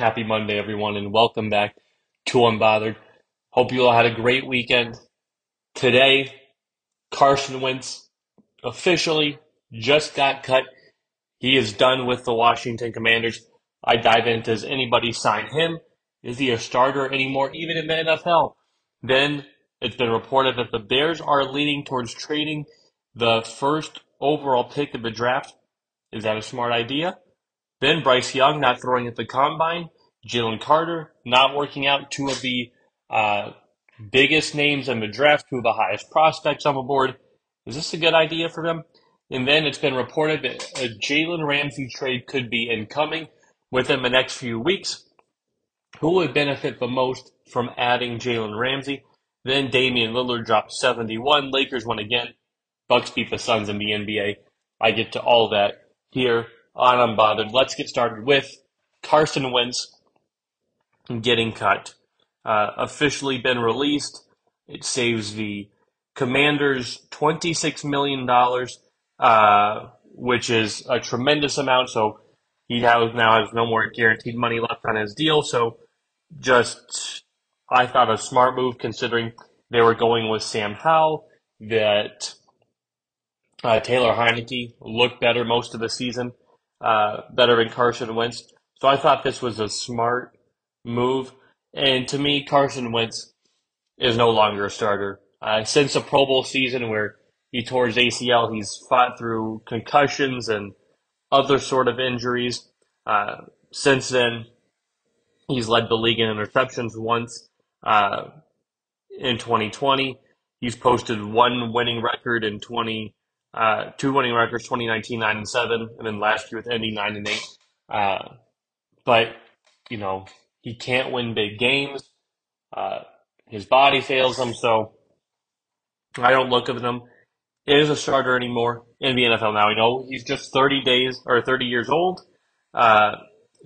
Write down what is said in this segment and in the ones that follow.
Happy Monday, everyone, and welcome back to Unbothered. Hope you all had a great weekend. Today, Carson Wentz officially just got cut. He is done with the Washington Commanders. I dive into does anybody sign him? Is he a starter anymore, even in the NFL? Then it's been reported that the Bears are leaning towards trading the first overall pick of the draft. Is that a smart idea? Then Bryce Young not throwing at the combine. Jalen Carter not working out. Two of the uh, biggest names in the draft, two of the highest prospects on the board. Is this a good idea for them? And then it's been reported that a Jalen Ramsey trade could be incoming within the next few weeks. Who would benefit the most from adding Jalen Ramsey? Then Damian Lillard dropped 71. Lakers won again. Bucks beat the Suns in the NBA. I get to all that here on Unbothered. Let's get started with Carson Wentz getting cut. Uh, officially been released. It saves the Commanders $26 million, uh, which is a tremendous amount. So he has, now has no more guaranteed money left on his deal. So just, I thought a smart move considering they were going with Sam Howell, that uh, Taylor Heinicke looked better most of the season, uh, better than Carson Wentz. So I thought this was a smart move. And to me, Carson Wentz is no longer a starter. Uh, since the Pro Bowl season where he tore his ACL, he's fought through concussions and other sort of injuries. Uh, since then, he's led the league in interceptions once uh, in 2020. He's posted one winning record in 20, uh, two winning records, 2019, 9 and 7, and then last year with Indy, 9 and 8. Uh, but, you know, he can't win big games. Uh, his body fails him, so I don't look at him as a starter anymore in the NFL now. You know, he's just 30 days or 30 years old, uh,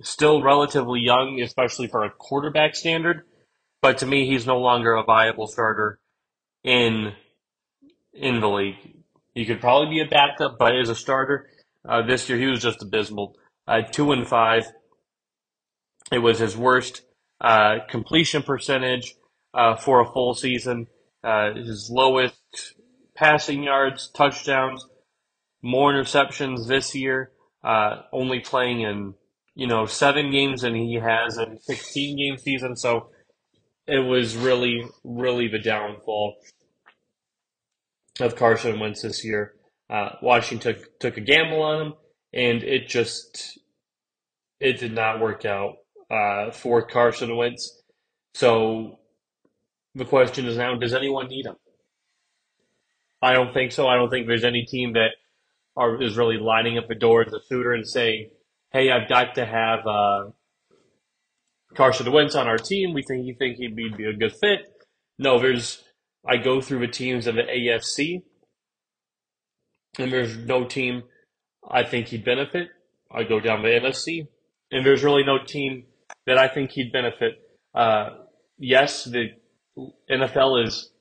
still relatively young, especially for a quarterback standard. But to me, he's no longer a viable starter in in the league. He could probably be a backup, but as a starter, uh, this year he was just abysmal. Uh, two and five, it was his worst uh, completion percentage uh, for a full season, uh, his lowest passing yards, touchdowns, more interceptions this year. Uh, only playing in you know seven games than he has in 16 game season, so it was really really the downfall of Carson Wentz this year. Uh, Washington took, took a gamble on him, and it just it did not work out uh, for Carson Wentz. So the question is now, does anyone need him? I don't think so. I don't think there's any team that are, is really lining up the door as a suitor and saying, "Hey, I've got to have uh, Carson Wentz on our team. We think you think he'd be, be a good fit." No, there's. I go through the teams of the AFC, and there's no team I think he'd benefit. I go down the NFC, and there's really no team that I think he'd benefit. Uh, yes, the NFL is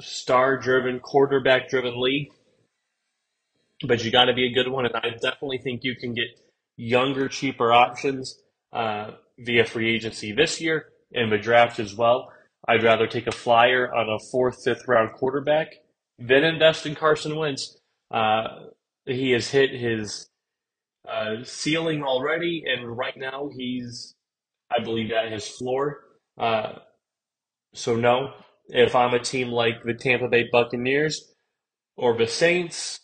star driven, quarterback driven league, but you got to be a good one. And I definitely think you can get younger, cheaper options uh, via free agency this year and the draft as well. I'd rather take a flyer on a fourth, fifth round quarterback than invest in Carson Wentz. Uh, he has hit his uh, ceiling already, and right now he's I believe at his floor. Uh, so no, if I'm a team like the Tampa Bay Buccaneers or the Saints,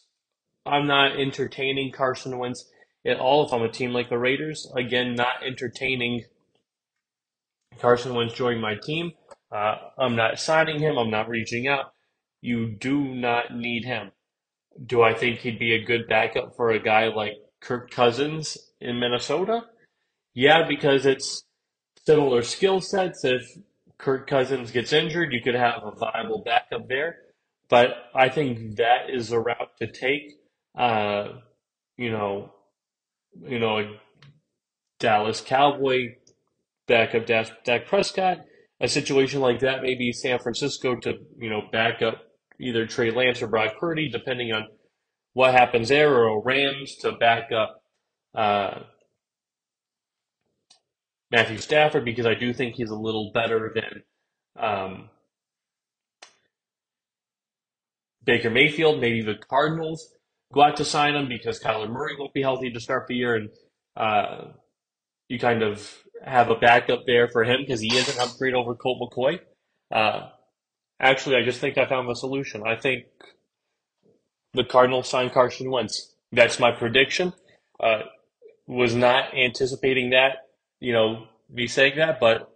I'm not entertaining Carson Wentz at all. If I'm a team like the Raiders, again, not entertaining Carson Wentz joining my team. Uh, I'm not signing him. I'm not reaching out. You do not need him. Do I think he'd be a good backup for a guy like Kirk Cousins in Minnesota? Yeah, because it's similar skill sets. If Kirk Cousins gets injured, you could have a viable backup there. But I think that is a route to take. Uh, you know, you know, Dallas Cowboy backup Dak Prescott. A situation like that, maybe San Francisco to you know back up either Trey Lance or Brock Purdy, depending on what happens there, or Rams to back up uh, Matthew Stafford because I do think he's a little better than um, Baker Mayfield. Maybe the Cardinals go out to sign him because Kyler Murray won't be healthy to start the year, and uh, you kind of have a backup there for him because he is an upgrade over Colt McCoy. Uh, actually, I just think I found the solution. I think the Cardinals sign Carson Wentz. That's my prediction. Uh, was not anticipating that, you know, be saying that, but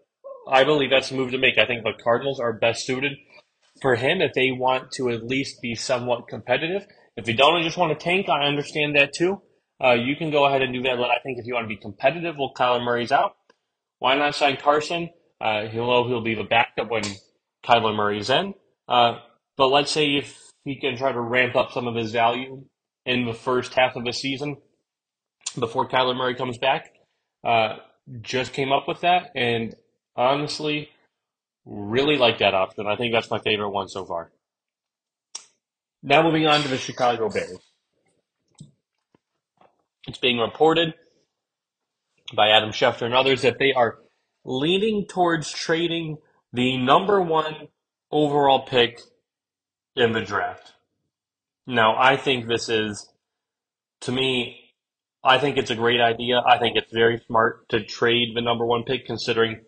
I believe that's a move to make. I think the Cardinals are best suited for him if they want to at least be somewhat competitive. If they don't just want to tank, I understand that too. Uh, you can go ahead and do that, but I think if you want to be competitive well, Kyler Murray's out, why not sign Carson? Uh, he'll know he'll be the backup when Kyler Murray's in. Uh, but let's say if he can try to ramp up some of his value in the first half of the season before Kyler Murray comes back. Just came up with that, and honestly, really like that option. I think that's my favorite one so far. Now moving on to the Chicago Bears. It's being reported by Adam Schefter and others that they are leaning towards trading the number one overall pick in the draft. Now, I think this is, to me, I think it's a great idea. I think it's very smart to trade the number one pick, considering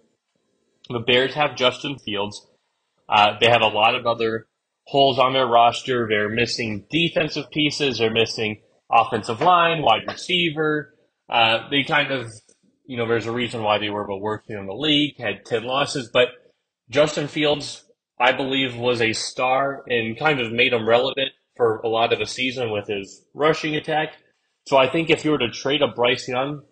the Bears have Justin Fields. Uh, they have a lot of other holes on their roster. They're missing defensive pieces. They're missing offensive line, wide receiver. Uh, they kind of, you know, there's a reason why they were the worst team in the league, had 10 losses, but Justin Fields I believe was a star and kind of made him relevant for a lot of the season with his rushing attack. So I think if you were to trade a Bryce Young,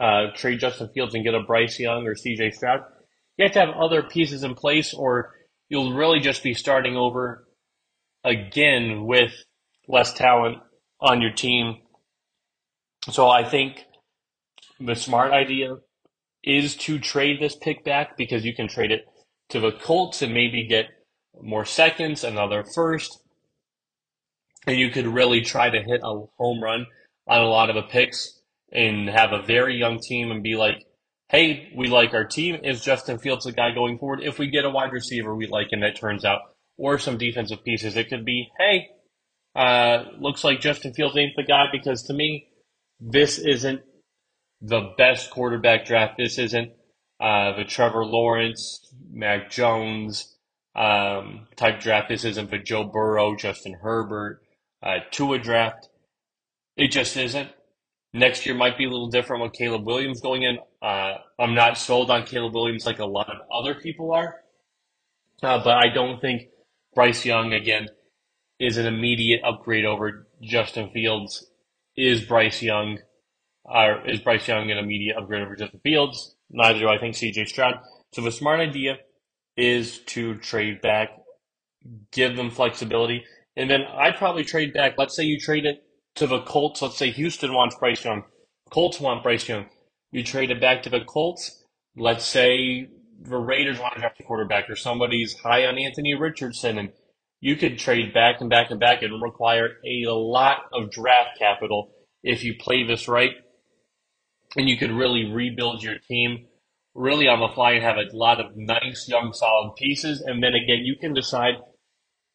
uh, trade Justin Fields and get a Bryce Young or CJ Stroud, you have to have other pieces in place or you'll really just be starting over again with less talent on your team. So I think the smart idea is to trade this pick back because you can trade it to the Colts and maybe get more seconds, another first. And you could really try to hit a home run on a lot of the picks and have a very young team and be like, hey, we like our team. Is Justin Fields the guy going forward? If we get a wide receiver we like and it turns out, or some defensive pieces, it could be, hey, uh, looks like Justin Fields ain't the guy because to me, this isn't the best quarterback draft. This isn't uh, the Trevor Lawrence, Mac Jones um, type draft. This isn't the Joe Burrow, Justin Herbert, uh, Tua draft. It just isn't. Next year might be a little different with Caleb Williams going in. Uh, I'm not sold on Caleb Williams like a lot of other people are, uh, but I don't think Bryce Young again is an immediate upgrade over Justin Fields. Is Bryce Young, or is Bryce Young an immediate upgrade over Justin Fields? Neither do I think CJ Stroud. So the smart idea is to trade back, give them flexibility, and then I'd probably trade back. Let's say you trade it to the Colts. Let's say Houston wants Bryce Young. Colts want Bryce Young. You trade it back to the Colts. Let's say the Raiders want to draft a quarterback or somebody's high on Anthony Richardson and you could trade back and back and back and require a lot of draft capital if you play this right and you could really rebuild your team really on the fly and have a lot of nice, young, solid pieces. And then again, you can decide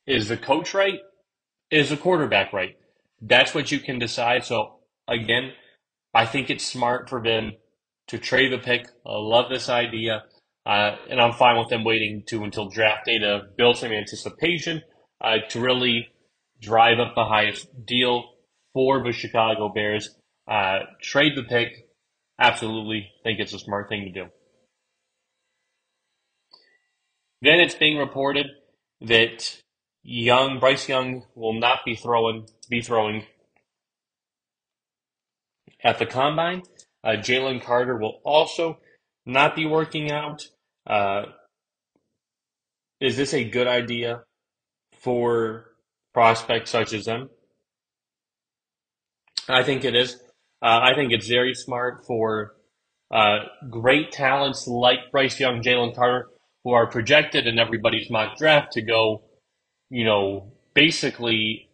is the coach right? Is the quarterback right? That's what you can decide. So again, I think it's smart for them to trade the pick. I love this idea. Uh, and I'm fine with them waiting to until draft day to build some anticipation uh, to really drive up the highest deal for the Chicago Bears. Uh, trade the pick, absolutely think it's a smart thing to do. Then it's being reported that Young Bryce Young will not be throwing be throwing at the combine. Uh, Jalen Carter will also not be working out. Uh, is this a good idea for prospects such as them? I think it is. Uh, I think it's very smart for uh, great talents like Bryce Young, Jalen Carter, who are projected in everybody's mock draft to go, you know, basically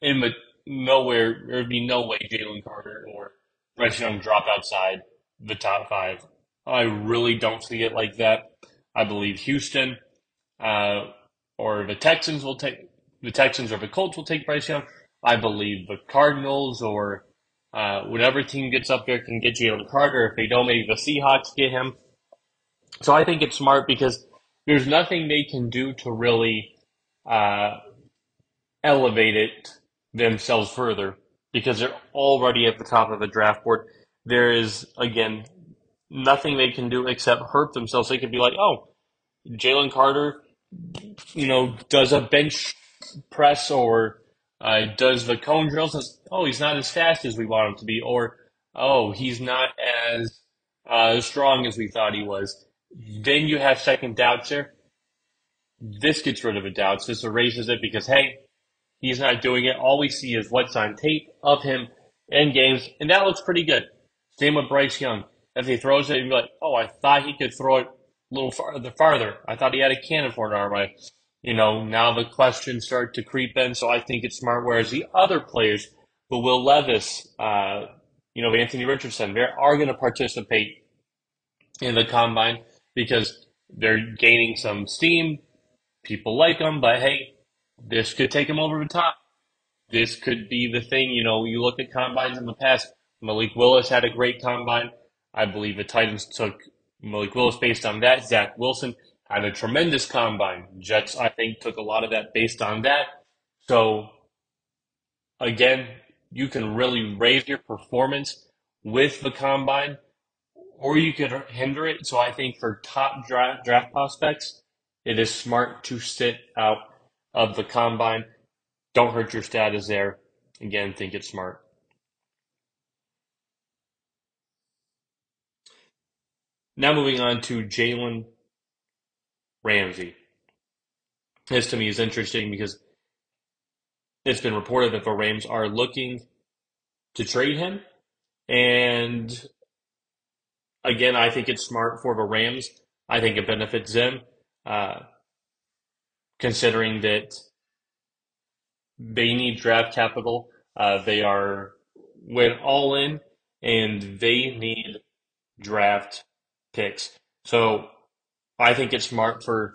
in the nowhere. There'd be no way Jalen Carter or Bryce Young drop outside the top five. I really don't see it like that. I believe Houston uh, or the Texans will take the Texans or the Colts will take Bryce Young. I believe the Cardinals or uh, whatever team gets up there can get Jalen Carter. If they don't, maybe the Seahawks get him. So I think it's smart because there's nothing they can do to really uh, elevate it themselves further because they're already at the top of the draft board. There is, again, nothing they can do except hurt themselves. They could be like, oh, Jalen Carter, you know, does a bench press or uh, does the cone drills. Oh, he's not as fast as we want him to be. Or, oh, he's not as uh, strong as we thought he was. Then you have second doubts there. This gets rid of the doubts. This erases it because, hey, he's not doing it. All we see is what's on tape of him in games, and that looks pretty good. Same with Bryce Young. If he throws it, you'd be like, oh, I thought he could throw it a little farther. farther. I thought he had a cannon for an arm. I, you know, now the questions start to creep in, so I think it's smart. Whereas the other players, the Will Levis, uh, you know, Anthony Richardson, they are going to participate in the combine because they're gaining some steam. People like them, but hey, this could take them over the top. This could be the thing. You know, you look at combines in the past. Malik Willis had a great combine. I believe the Titans took Malik Willis based on that. Zach Wilson had a tremendous combine. Jets, I think, took a lot of that based on that. So, again, you can really raise your performance with the combine or you could hinder it. So I think for top draft, draft prospects, it is smart to sit out of the combine. Don't hurt your status there. Again, think it's smart. Now moving on to Jalen Ramsey. This to me is interesting because it's been reported that the Rams are looking to trade him. And again, I think it's smart for the Rams. I think it benefits them, uh, considering that they need draft capital. Uh, they are went all in, and they need draft picks. So I think it's smart for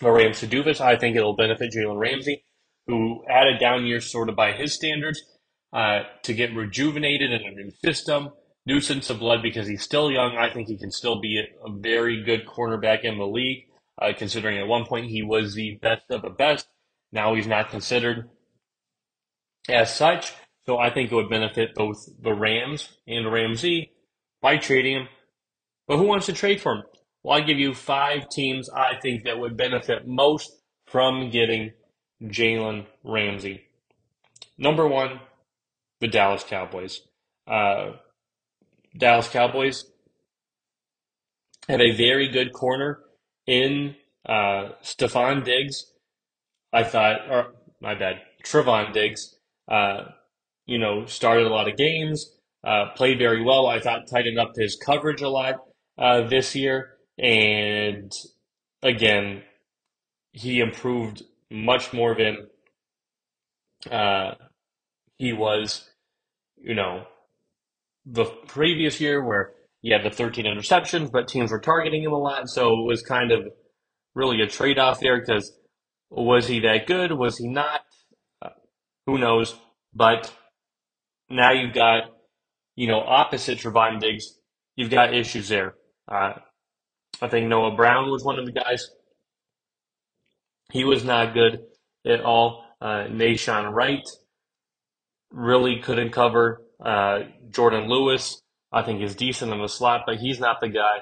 the Rams to do this. I think it'll benefit Jalen Ramsey, who had a down year sort of by his standards, uh, to get rejuvenated in a new system nuisance of blood because he's still young. I think he can still be a, very good cornerback in the league, uh, considering at one point he was the best of the best. Now he's not considered as such. So I think it would benefit both the Rams and Ramsey by trading him. But who wants to trade for him? Well, I give you five teams I think that would benefit most from getting Jalen Ramsey. Number one, the Dallas Cowboys. Uh, Dallas Cowboys have a very good corner in uh, Stefon Diggs. I thought, or my bad, Trevon Diggs. Uh, you know, started a lot of games, uh, played very well. I thought tightened up his coverage a lot uh, this year, and again, he improved much more than uh, he was. You know, the previous year where he had the 13 interceptions, but teams were targeting him a lot. So it was kind of really a trade off there because was he that good? Was he not? Uh, who knows? But now you've got, you know, opposite Trevon Diggs, you've got issues there. Uh, I think Noah Brown was one of the guys. He was not good at all. Uh, Nahshon Wright really couldn't cover. Uh, Jourdan Lewis, I think, is decent in the slot, but he's not the guy.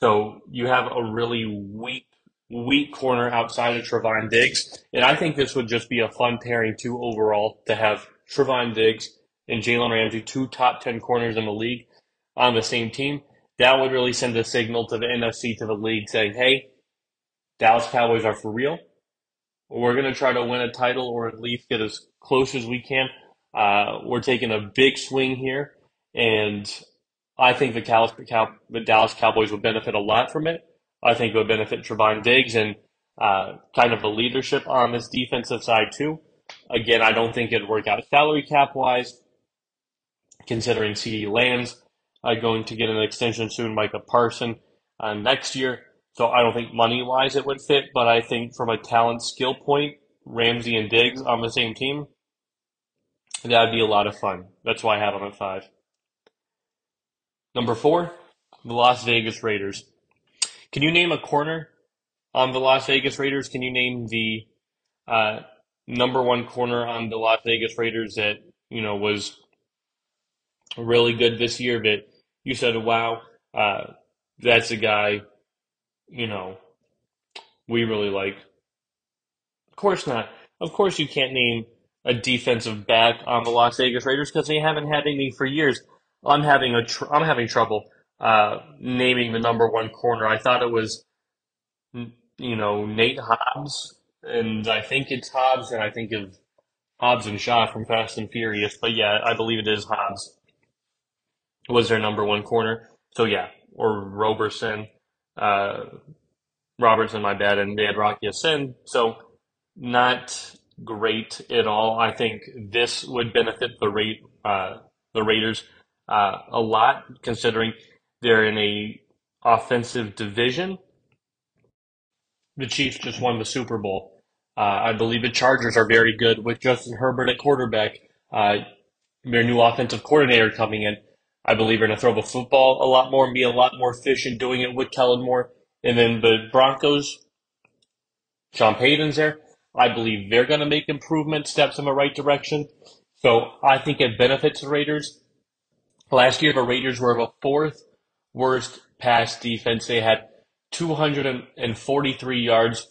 So you have a really weak, weak corner outside of Trevon Diggs. And I think this would just be a fun pairing, too, overall, to have Trevon Diggs and Jalen Ramsey, two top 10 corners in the league, on the same team. That would really send a signal to the NFC, to the league, saying, hey, Dallas Cowboys are for real. We're going to try to win a title or at least get as close as we can uh, we're taking a big swing here, and I think the, Dallas Cowboys would benefit a lot from it. I think it would benefit Trevon Diggs and uh, kind of the leadership on this defensive side too. Again, I don't think it'd work out salary cap wise, considering CeeDee Lamb's uh, going to get an extension soon, Micah Parson, uh, next year. So I don't think money wise it would fit, but I think from a talent skill point, Ramsey and Diggs on the same team, that'd be a lot of fun. That's why I have them at five. Number four, the Las Vegas Raiders. Can you name a corner on the Las Vegas Raiders? Can you name the uh, number one corner on the Las Vegas Raiders that you know was really good this year? That you said, "Wow, uh, that's a guy you know, we really like. Of course not. Of course you can't name a defensive back on the Las Vegas Raiders because they haven't had any for years. I'm having a tr- I'm having trouble uh, naming the number one corner. I thought it was, you know, Nate Hobbs, and I think it's Hobbs, and I think of Hobbs and Shaw from Fast and Furious. But yeah, I believe it is Hobbs. Was their number one corner? So yeah, or Roberson uh, Robertson, my bad, and they had Rock Ya-Sin. So not great at all. I think this would benefit the rate uh, the Raiders uh, a lot, considering they're in a offensive division. The Chiefs just won the Super Bowl. Uh, I believe the Chargers are very good with Justin Herbert at quarterback. Uh, their new offensive coordinator coming in. I believe are going to throw the football a lot more and be a lot more efficient doing it with Kellen Moore. And then the Broncos, Sean Payton's there. I believe they're going to make improvement steps in the right direction. So I think it benefits the Raiders. Last year, the Raiders were the fourth worst pass defense. They had 243 yards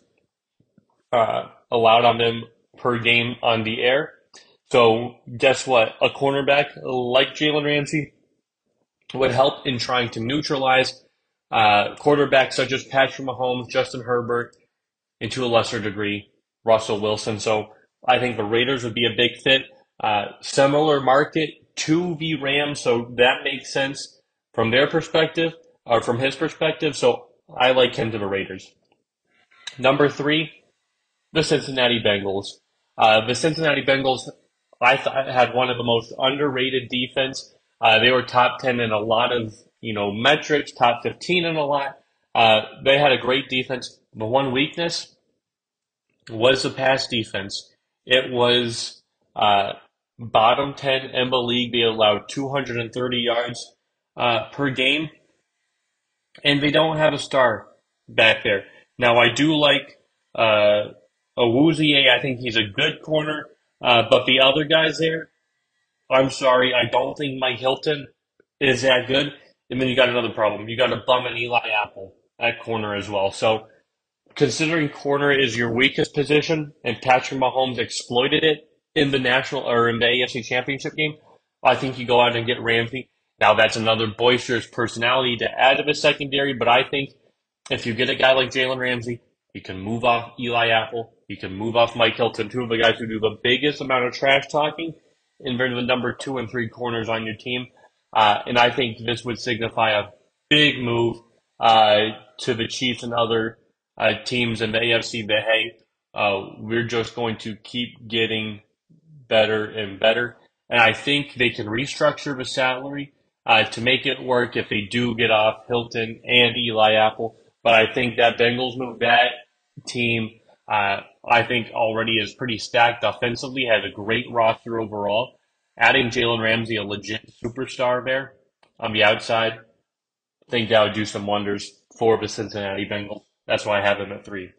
uh, allowed on them per game on the air. So guess what? A cornerback like Jalen Ramsey would help in trying to neutralize uh, quarterbacks such as Patrick Mahomes, Justin Herbert, and to a lesser degree, Russell Wilson. So I think the Raiders would be a big fit. Uh, similar market to the so that makes sense from their perspective, or from his perspective. So I like him to the Raiders. Number three, the Cincinnati Bengals. Uh, the Cincinnati Bengals, I thought, had one of the most underrated defense uh, they were top 10 in a lot of, you know, metrics, top 15 in a lot. Uh, they had a great defense. The one weakness was the pass defense. It was uh, bottom 10 in the league. They allowed 230 yards uh, per game. And they don't have a star back there. Now, I do like uh, Awuzie. I think he's a good corner. Uh, but the other guys there, I'm sorry, I don't think Mike Hilton is that good. And then you got another problem. You got a bum and Eli Apple at corner as well. So considering corner is your weakest position and Patrick Mahomes exploited it in the national or in the AFC championship game, I think you go out and get Ramsey. Now that's another boisterous personality to add to the secondary, but I think if you get a guy like Jalen Ramsey, you can move off Eli Apple, you can move off Mike Hilton, two of the guys who do the biggest amount of trash talking, in of the number two and three corners on your team. Uh, and I think this would signify a big move uh, to the Chiefs and other uh, teams in the AFC that, hey, uh, we're just going to keep getting better and better. And I think they can restructure the salary uh, to make it work if they do get off Hilton and Eli Apple. But I think that Bengals move, that team uh, I think already is pretty stacked offensively, has a great roster overall. Adding Jalen Ramsey, a legit superstar there on the outside, I think that would do some wonders for the Cincinnati Bengals. That's why I have them at three.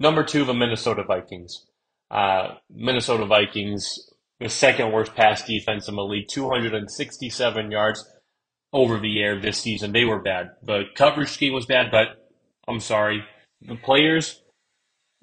Number two, the Minnesota Vikings. Uh, Minnesota Vikings, the second worst pass defense in the league, 267 yards over the air this season. They were bad. The coverage scheme was bad, but I'm sorry the players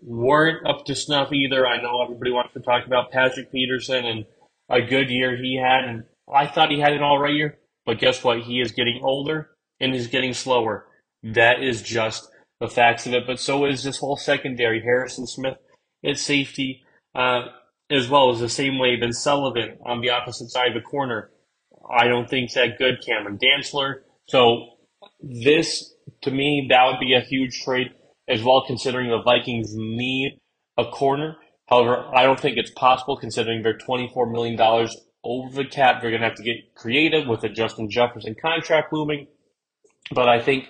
weren't up to snuff either. I know everybody wants to talk about Patrick Peterson and a good year he had, and I thought he had an all right year. But guess what? He is getting older and he's getting slower. That is just the facts of it. But so is this whole secondary. Harrison Smith at safety, uh, as well as the same way Ben Sullivan on the opposite side of the corner. I don't think that good. Cameron Dantzler. So this, to me, that would be a huge trade as well, considering the Vikings need a corner. However, I don't think it's possible considering they're $24 million over the cap. They're going to have to get creative with a Justin Jefferson contract looming. But I think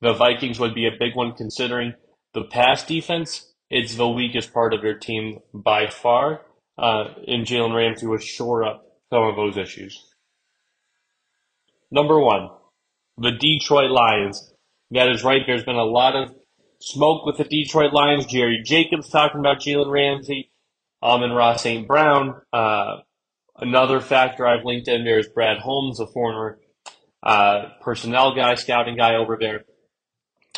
the Vikings would be a big one considering the pass defense. It's the weakest part of their team by far. Uh, and Jalen Ramsey would shore up some of those issues. Number one, the Detroit Lions. That is right. There's been a lot of smoke with the Detroit Lions. Jerry Jacobs talking about Jalen Ramsey, Amon-Ra St. Brown. Uh, another factor I've linked in there is Brad Holmes, a former uh, personnel guy, scouting guy over there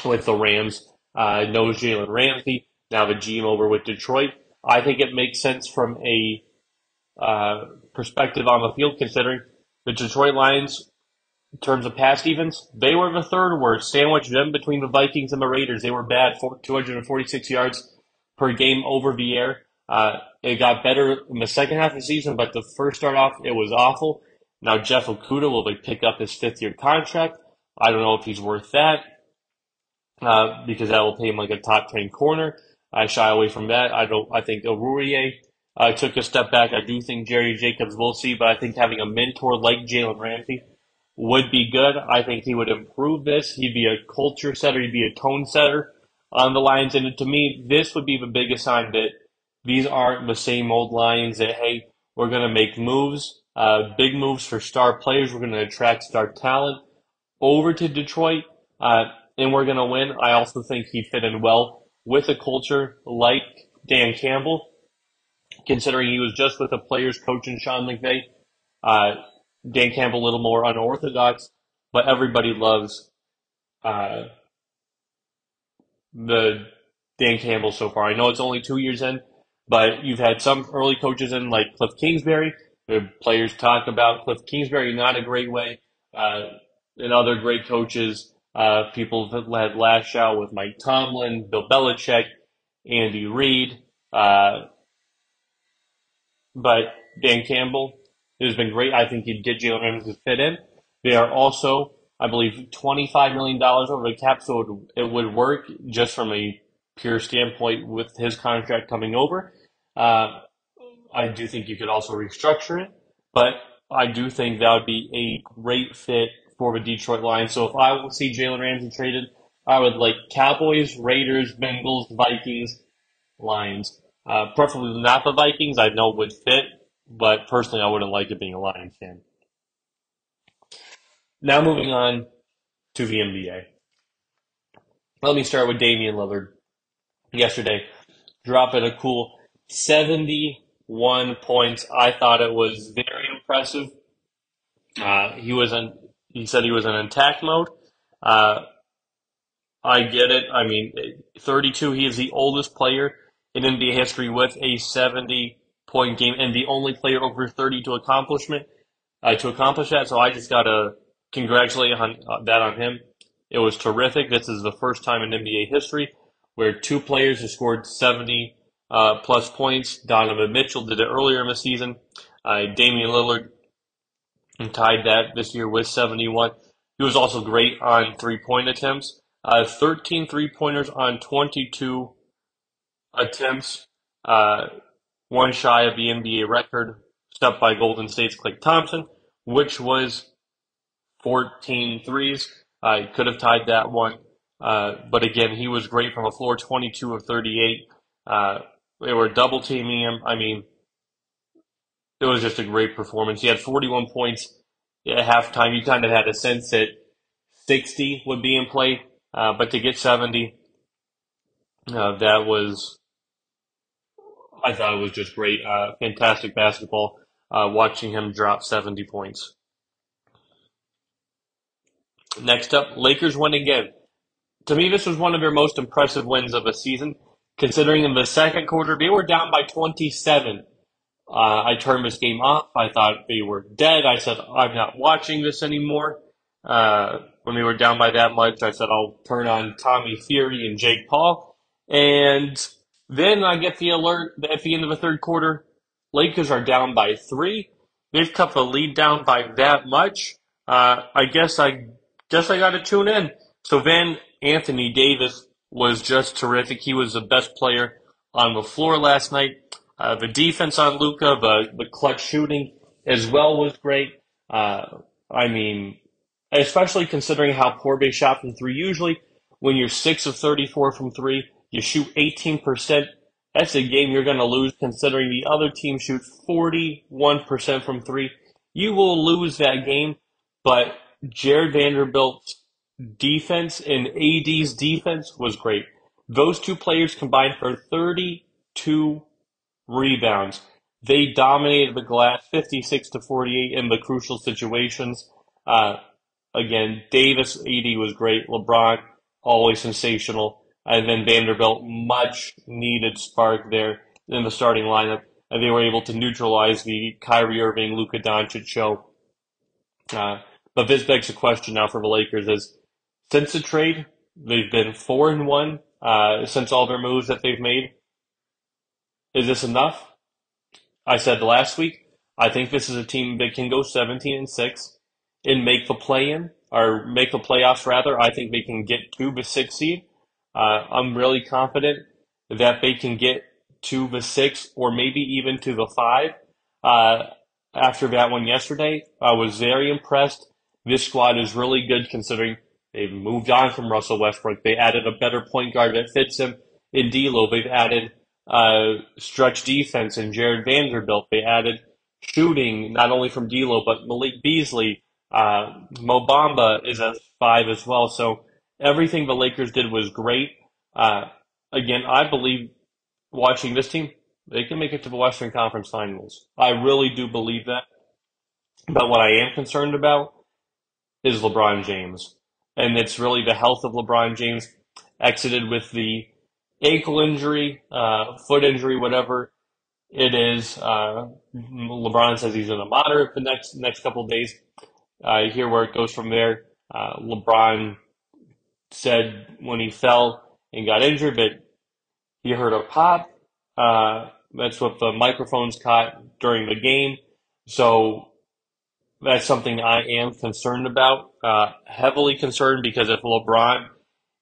with the Rams. Uh, knows Jalen Ramsey, now the GM over with Detroit. I think it makes sense from a uh, perspective on the field, considering the Detroit Lions in terms of past defense, they were the third worst, sandwiched them between the Vikings and the Raiders. They were bad, for 246 yards per game over the air. Uh, it got better in the second half of the season, but the first start off, it was awful. Now Jeff Okudah will pick up his fifth year contract. I don't know if he's worth that uh, because that will pay him like a top ten corner. I shy away from that. I don't. I think Oruwariye uh, took a step back. I do think Jerry Jacobs will see, but I think having a mentor like Jalen Ramsey would be good. I think he would improve this. He'd be a culture setter. He'd be a tone setter on the Lions. And to me, this would be the biggest sign that these aren't the same old Lions that, hey, we're going to make moves, uh, big moves for star players. We're going to attract star talent over to Detroit, uh, and we're going to win. I also think he'd fit in well with a culture like Dan Campbell, considering he was just with the players coach and Sean McVay. Uh, Dan Campbell a little more unorthodox, but everybody loves uh, the Dan Campbell so far. I know it's only two years in, but you've had some early coaches in like Cliff Kingsbury. The players talk about Cliff Kingsbury not a great way, uh, and other great coaches. Uh, people have had lash out with Mike Tomlin, Bill Belichick, Andy Reid, uh, but Dan Campbell has been great. I think he did Jalen Ramsey fit in. They are also, I believe, $25 million over the cap, so it would, it would work just from a pure standpoint with his contract coming over. Uh, I do think you could also restructure it, but I do think that would be a great fit for the Detroit Lions. So if I would see Jalen Ramsey traded, I would like Cowboys, Raiders, Bengals, Vikings, Lions. Uh, preferably not the Vikings. I know would fit, but personally, I wouldn't like it being a Lions fan. Now moving on to the NBA. Let me start with Damian Lillard. Yesterday, dropping a cool 71 points. I thought it was very impressive. Uh, he was in, he said he was in attack mode. Uh, I get it. I mean, 32, he is the oldest player in NBA history with a 70 point game and the only player over 30 to uh, to accomplish that. So I just got to congratulate on, uh, that on him. It was terrific. This is the first time in NBA history where two players have scored 70 uh, plus points. Donovan Mitchell did it earlier in the season. Uh, Damian Lillard tied that this year with 71. He was also great on three point attempts. Uh, 13 three pointers on 22 attempts. Uh, one shy of the NBA record set by Golden State's Klay Thompson, which was 14 threes. I uh, could have tied that one. Uh, but again, he was great from a floor, 22 of 38. Uh, they were double teaming him. I mean, it was just a great performance. He had 41 points at halftime. You kind of had a sense that 60 would be in play, uh, but to get 70, uh, that was I thought it was just great. Uh, fantastic basketball. Uh, watching him drop 70 points. Next up, Lakers win again. To me, this was one of their most impressive wins of the season, considering in the second quarter they were down by 27. Uh, I turned this game off. I thought they were dead. I said, I'm not watching this anymore. Uh, when they were down by that much, I said, I'll turn on Tommy Fury and Jake Paul. And then I get the alert at the end of the third quarter, Lakers are down by three. They've cut the lead down by that much. Uh, I guess I guess I got to tune in. So then Anthony Davis was just terrific. He was the best player on the floor last night. Uh, the defense on Luka, the the clutch shooting, as well was great. Uh, I mean, especially considering how poor they shot from three. Usually, when you're six of 34 from three, you shoot 18%. That's a game you're going to lose considering the other team shoots 41% from three. You will lose that game, but Jarred Vanderbilt's defense and AD's defense was great. Those two players combined for 32 rebounds. They dominated the glass 56 to 48 in the crucial situations. Uh, again, Davis AD was great. LeBron always sensational. And then Vanderbilt, much needed spark there in the starting lineup. And they were able to neutralize the Kyrie Irving, Luka Doncic show. Uh, but this begs the question now for the Lakers is since the trade, they've been four and one uh, since all their moves that they've made. Is this enough? I said last week, I think this is a team that can go 17 and 6 and make the play in, or make the playoffs rather. I think they can get to the six seed. Uh, I'm really confident that they can get to the six or maybe even to the five. Uh, after that one yesterday, I was very impressed. This squad is really good considering they've moved on from Russell Westbrook. They added a better point guard that fits him in D'Lo. They've added uh, stretch defense and Jarred Vanderbilt. They added shooting not only from D'Lo but Malik Beasley. Uh, Mo Bamba is a five as well. So everything the Lakers did was great. Uh, again, I believe watching this team, they can make it to the Western Conference Finals. I really do believe that. But what I am concerned about is LeBron James. And it's really the health of LeBron James exited with the ankle injury, uh, foot injury, whatever it is. Uh, LeBron says he's going to moderate it the next next couple of days. Uh, hear where it goes from there. Uh, LeBron said when he fell and got injured that he heard a pop. Uh, that's what the microphones caught during the game. So that's something I am concerned about, uh, heavily concerned because if LeBron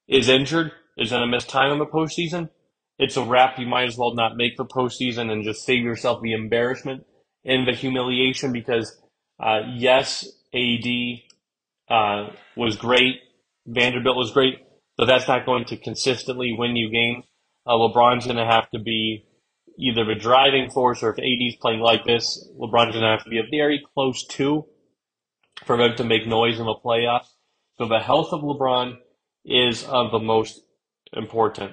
is injured, is going to miss time in the postseason, it's a wrap. You might as well not make the postseason and just save yourself the embarrassment and the humiliation because, uh, yes, AD uh, was great. Vanderbilt was great, but that's not going to consistently win you games. Uh, LeBron's going to have to be either the driving force or if AD's playing like this, LeBron's going to have to be a very close two for them to make noise in the playoffs. So the health of LeBron is of the most important.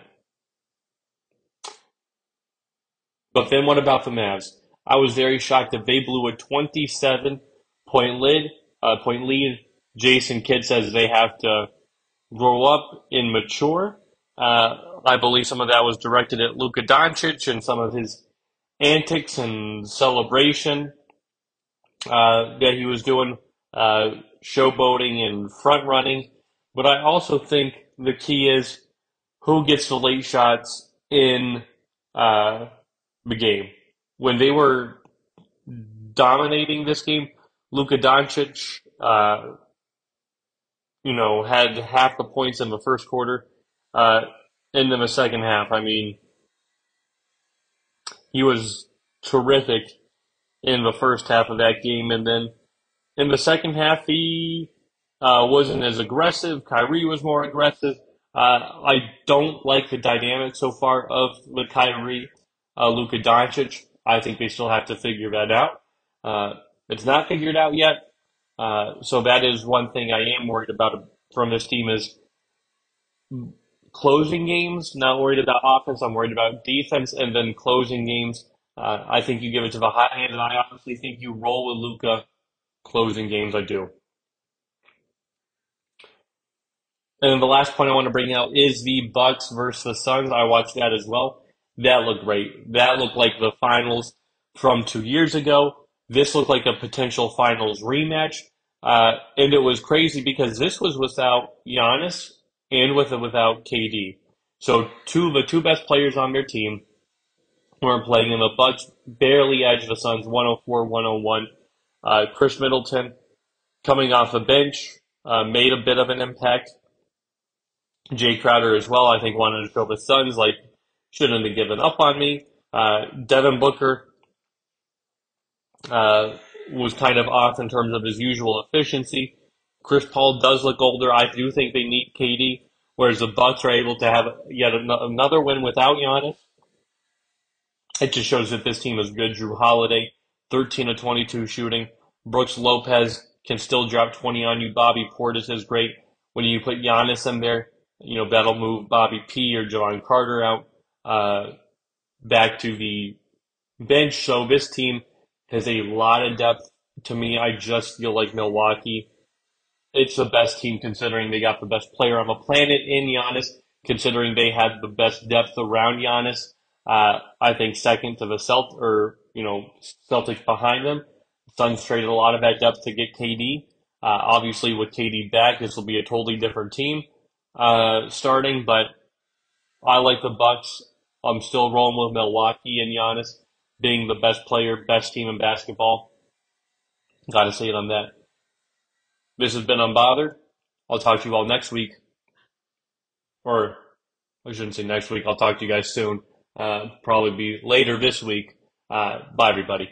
But then what about the Mavs? I was very shocked that they blew a 27 point lead. Uh, point lead. Jason Kidd says they have to grow up and mature. Uh, I believe some of that was directed at Luka Doncic and some of his antics and celebration uh, that he was doing, uh, showboating and front running. But I also think the key is who gets the late shots in uh, the game. When they were dominating this game, Luka Doncic, uh, you know, had half the points in the first quarter. Uh, the second half, I mean, he was terrific in the first half of that game. And then in the second half, he uh, wasn't as aggressive. Kyrie was more aggressive. Uh, I don't like the dynamic so far of the Kyrie, uh, Luka Doncic. I think they still have to figure that out. Uh, it's not figured out yet. Uh, so that is one thing I am worried about from this team is closing games. Not worried about offense. I'm worried about defense and then closing games. Uh, I think you give it to the hot hand, and I honestly think you roll with Luka closing games. I do. And then the last point I want to bring out is the Bucks versus the Suns. I watched that as well. That looked great. That looked like the finals from two years ago. This looked like a potential finals rematch. Uh, and it was crazy because this was without Giannis and with without KD. So two the two best players on their team were playing, and the Bucks barely edged the Suns 104-101. Uh, Khris Middleton coming off the bench uh, made a bit of an impact. Jae Crowder as well, I think, wanted to show the Suns, like, shouldn't have given up on me. Uh, Devin Booker, uh, was kind of off in terms of his usual efficiency. Chris Paul does look older. I do think they need KD, whereas the Bucks are able to have yet another win without Giannis. It just shows that this team is good. Jrue Holiday, 13 of 22 shooting. Brooks Lopez can still drop 20 on you. Bobby Portis is great. When you put Giannis in there, you know, that'll move Bobby P or Jevon Carter out uh, back to the bench. So this team has a lot of depth. To me, I just feel like Milwaukee. It's the best team considering they got the best player on the planet in Giannis, considering they had the best depth around Giannis. Uh, I think second to the Celt or you know Celtics behind them. Suns traded a lot of that depth to get KD. Uh, obviously, with KD back, this will be a totally different team uh, starting. But I like the Bucks. I'm still rolling with Milwaukee and Giannis being the best player, best team in basketball. Got to say it on that. This has been Unbothered. I'll talk to you all next week. Or I shouldn't say next week. I'll talk to you guys soon. Uh, probably be later this week. Uh, bye, everybody.